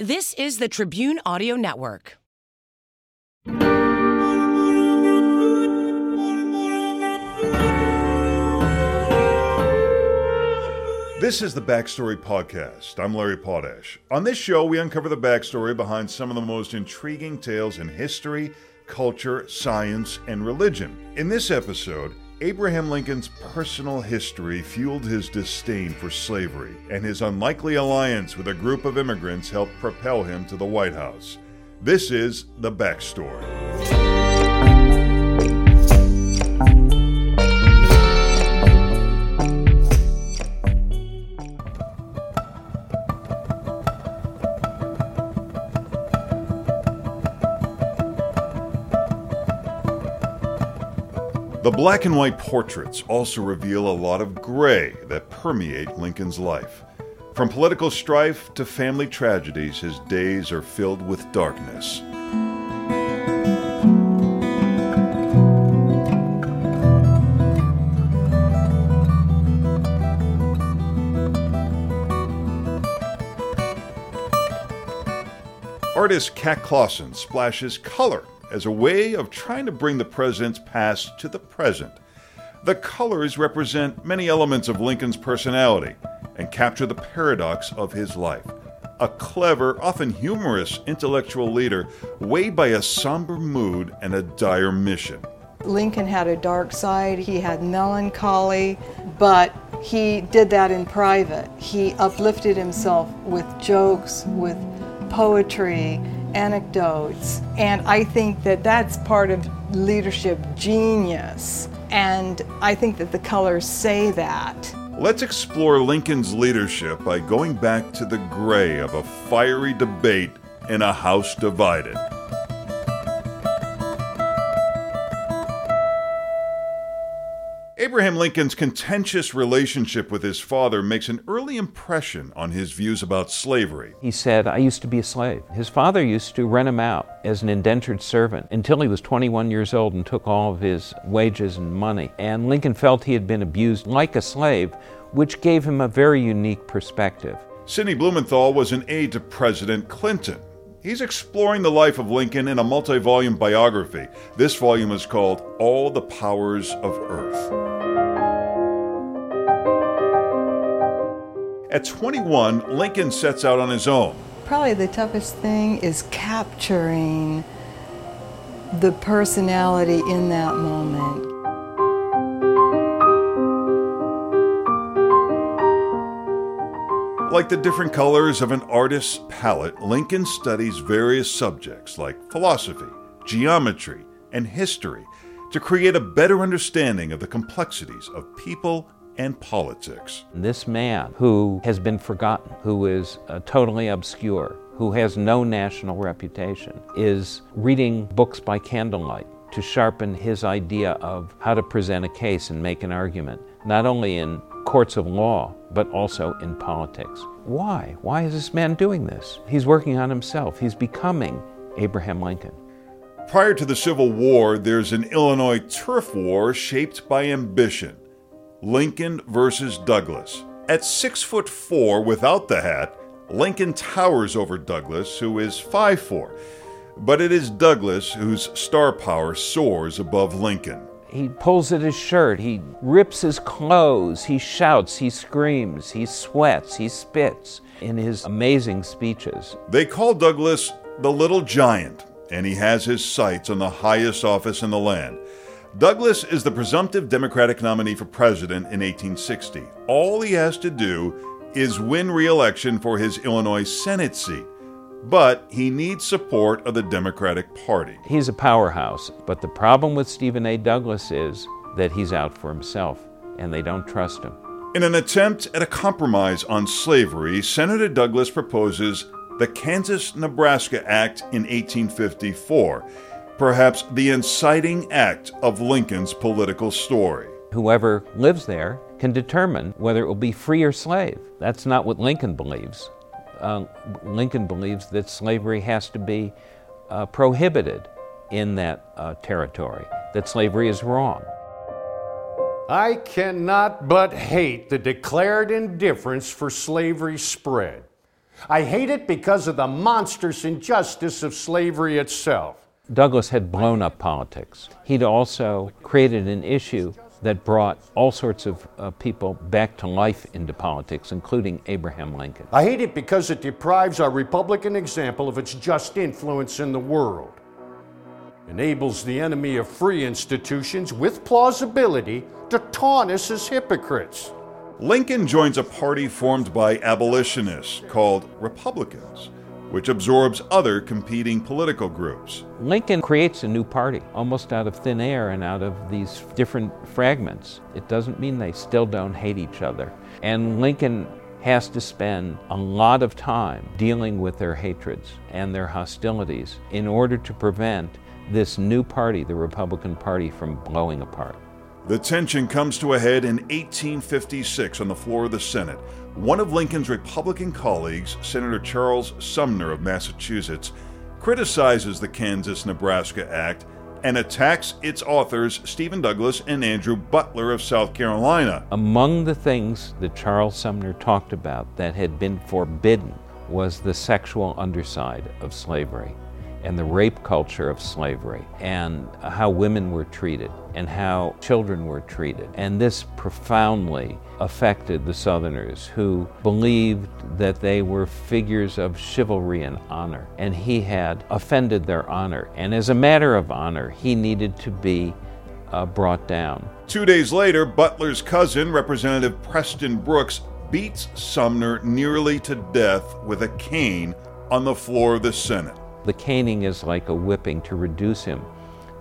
This is the Tribune Audio Network. This is the Backstory Podcast. I'm Larry Potash. On this show, we uncover the backstory behind some of the most intriguing tales in history, culture, science, and religion. In this episode, Abraham Lincoln's personal history fueled his disdain for slavery, and his unlikely alliance with a group of immigrants helped propel him to the White House. This is the backstory. The black and white portraits also reveal a lot of gray that permeate Lincoln's life. From political strife to family tragedies, his days are filled with darkness. Artist Kat Clausen splashes color as a way of trying to bring the president's past to the present. The colors represent many elements of Lincoln's personality and capture the paradox of his life. A clever, often humorous intellectual leader weighed by a somber mood and a dire mission. Lincoln had a dark side, he had melancholy, but he did that in private. He uplifted himself with jokes, with poetry, anecdotes. And I think that that's part of leadership genius. And I think that the colors say that. Let's explore Lincoln's leadership by going back to the gray of a fiery debate in a house divided. Abraham Lincoln's contentious relationship with his father makes an early impression on his views about slavery. He said, I used to be a slave. His father used to rent him out as an indentured servant until he was 21 years old and took all of his wages and money. And Lincoln felt he had been abused like a slave, which gave him a very unique perspective. Sidney Blumenthal was an aide to President Clinton. He's exploring the life of Lincoln in a multi volume biography. This volume is called All the Powers of Earth. At 21, Lincoln sets out on his own. Probably the toughest thing is capturing the personality in that moment. Like the different colors of an artist's palette, Lincoln studies various subjects like philosophy, geometry, and history to create a better understanding of the complexities of people and politics. This man who has been forgotten, who is uh, totally obscure, who has no national reputation, is reading books by candlelight to sharpen his idea of how to present a case and make an argument, not only in courts of law, but also in politics. Why? Why is this man doing this? He's working on himself. He's becoming Abraham Lincoln. Prior to the Civil War, there's an Illinois turf war shaped by ambition. Lincoln versus Douglas. At six foot four without the hat, Lincoln towers over Douglas, who is five four. But it is Douglas whose star power soars above Lincoln. He pulls at his shirt, he rips his clothes, he shouts, he screams, he sweats, he spits in his amazing speeches. They call Douglas the Little Giant, and he has his sights on the highest office in the land. Douglas is the presumptive Democratic nominee for president in 1860. All he has to do is win re election for his Illinois Senate seat but he needs support of the Democratic Party. He's a powerhouse, but the problem with Stephen A. Douglas is that he's out for himself and they don't trust him. In an attempt at a compromise on slavery, Senator Douglas proposes the Kansas Nebraska Act in 1854, perhaps the inciting act of Lincoln's political story. Whoever lives there can determine whether it will be free or slave. That's not what Lincoln believes uh, Lincoln believes that slavery has to be uh, prohibited in that uh, territory, that slavery is wrong. I cannot but hate the declared indifference for slavery spread. I hate it because of the monstrous injustice of slavery itself. Douglas had blown up politics. He'd also created an issue that brought all sorts of uh, people back to life into politics, including Abraham Lincoln. I hate it because it deprives our Republican example of its just influence in the world, enables the enemy of free institutions with plausibility to taunt us as hypocrites. Lincoln joins a party formed by abolitionists called Republicans which absorbs other competing political groups. Lincoln creates a new party almost out of thin air and out of these different fragments. It doesn't mean they still don't hate each other. And Lincoln has to spend a lot of time dealing with their hatreds and their hostilities in order to prevent this new party, the Republican Party, from blowing apart. The tension comes to a head in 1856 on the floor of the Senate one of Lincoln's Republican colleagues, Senator Charles Sumner of Massachusetts, criticizes the Kansas Nebraska Act and attacks its authors, Stephen Douglas and Andrew Butler of South Carolina. Among the things that Charles Sumner talked about that had been forbidden was the sexual underside of slavery and the rape culture of slavery and how women were treated and how children were treated. And this profoundly affected the Southerners who believed that they were figures of chivalry and honor. And he had offended their honor. And as a matter of honor, he needed to be uh, brought down. Two days later, Butler's cousin, Representative Preston Brooks, beats Sumner nearly to death with a cane on the floor of the Senate. The caning is like a whipping to reduce him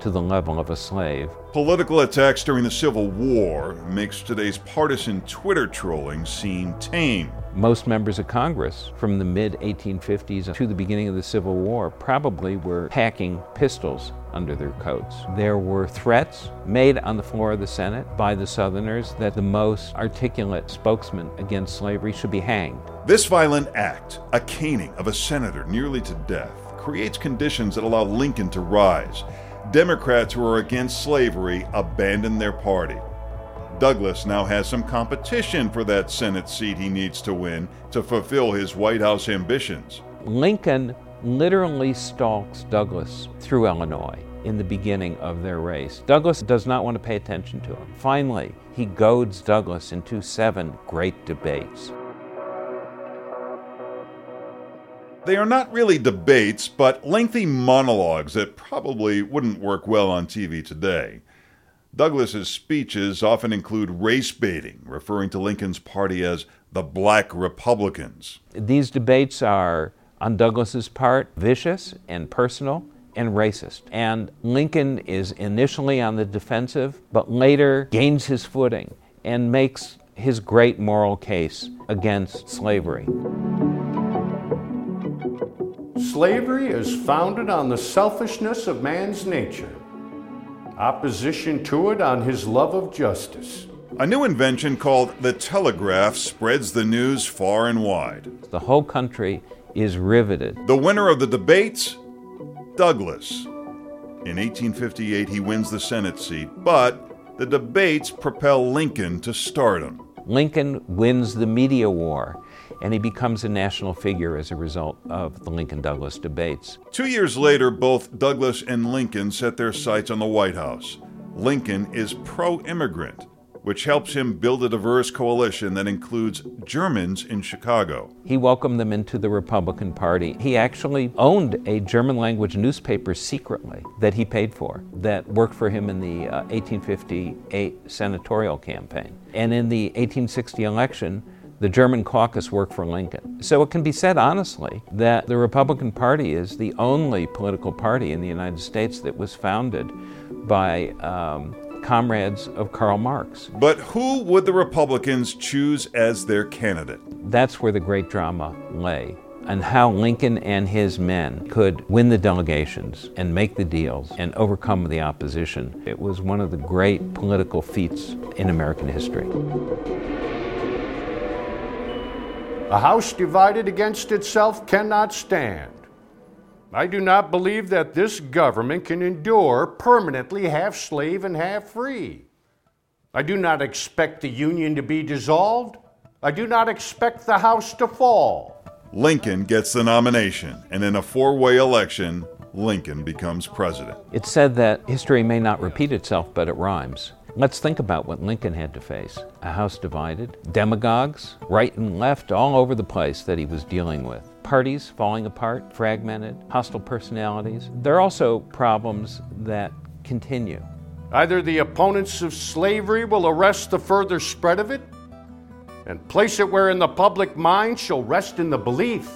to the level of a slave. Political attacks during the Civil War makes today's partisan Twitter trolling seem tame. Most members of Congress from the mid 1850s to the beginning of the Civil War probably were packing pistols under their coats. There were threats made on the floor of the Senate by the Southerners that the most articulate spokesman against slavery should be hanged. This violent act, a caning of a senator nearly to death, creates conditions that allow Lincoln to rise. Democrats who are against slavery abandon their party. Douglas now has some competition for that Senate seat he needs to win to fulfill his White House ambitions. Lincoln literally stalks Douglas through Illinois in the beginning of their race. Douglas does not want to pay attention to him. Finally, he goads Douglas into seven great debates. They are not really debates, but lengthy monologues that probably wouldn't work well on TV today. Douglas's speeches often include race baiting, referring to Lincoln's party as the Black Republicans. These debates are, on Douglas's part, vicious and personal and racist. And Lincoln is initially on the defensive, but later gains his footing and makes his great moral case against slavery. Slavery is founded on the selfishness of man's nature, opposition to it on his love of justice. A new invention called the telegraph spreads the news far and wide. The whole country is riveted. The winner of the debates? Douglas. In 1858, he wins the Senate seat, but the debates propel Lincoln to stardom. Lincoln wins the media war and he becomes a national figure as a result of the Lincoln Douglas debates. Two years later, both Douglas and Lincoln set their sights on the White House. Lincoln is pro immigrant, which helps him build a diverse coalition that includes Germans in Chicago. He welcomed them into the Republican Party. He actually owned a German language newspaper secretly that he paid for that worked for him in the uh, 1858 senatorial campaign. And in the 1860 election, the German caucus worked for Lincoln. So it can be said honestly that the Republican Party is the only political party in the United States that was founded by um, comrades of Karl Marx. But who would the Republicans choose as their candidate? That's where the great drama lay. And how Lincoln and his men could win the delegations and make the deals and overcome the opposition. It was one of the great political feats in American history. A house divided against itself cannot stand. I do not believe that this government can endure permanently half slave and half free. I do not expect the Union to be dissolved. I do not expect the house to fall. Lincoln gets the nomination, and in a four way election, Lincoln becomes president. It's said that history may not repeat itself, but it rhymes. Let's think about what Lincoln had to face a House divided, demagogues, right and left, all over the place that he was dealing with, parties falling apart, fragmented, hostile personalities. There are also problems that continue. Either the opponents of slavery will arrest the further spread of it and place it wherein the public mind shall rest in the belief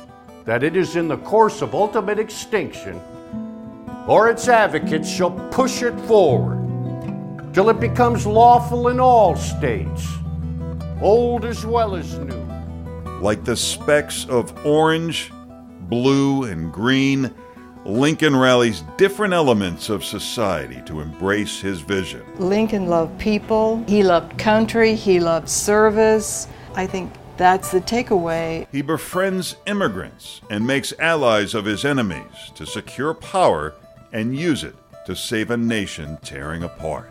that it is in the course of ultimate extinction, or its advocates shall push it forward till it becomes lawful in all states, old as well as new. Like the specks of orange, blue, and green, Lincoln rallies different elements of society to embrace his vision. Lincoln loved people, he loved country, he loved service. I think that's the takeaway. He befriends immigrants and makes allies of his enemies to secure power and use it to save a nation tearing apart.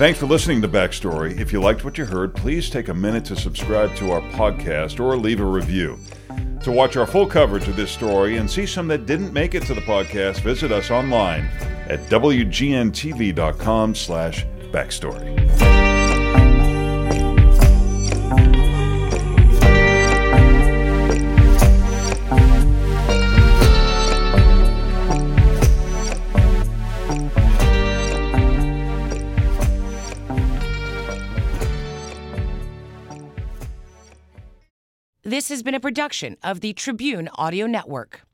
Thanks for listening to Backstory. If you liked what you heard, please take a minute to subscribe to our podcast or leave a review. To watch our full coverage of this story and see some that didn't make it to the podcast, visit us online at wgntv.com slash backstory. This has been a production of the Tribune Audio Network.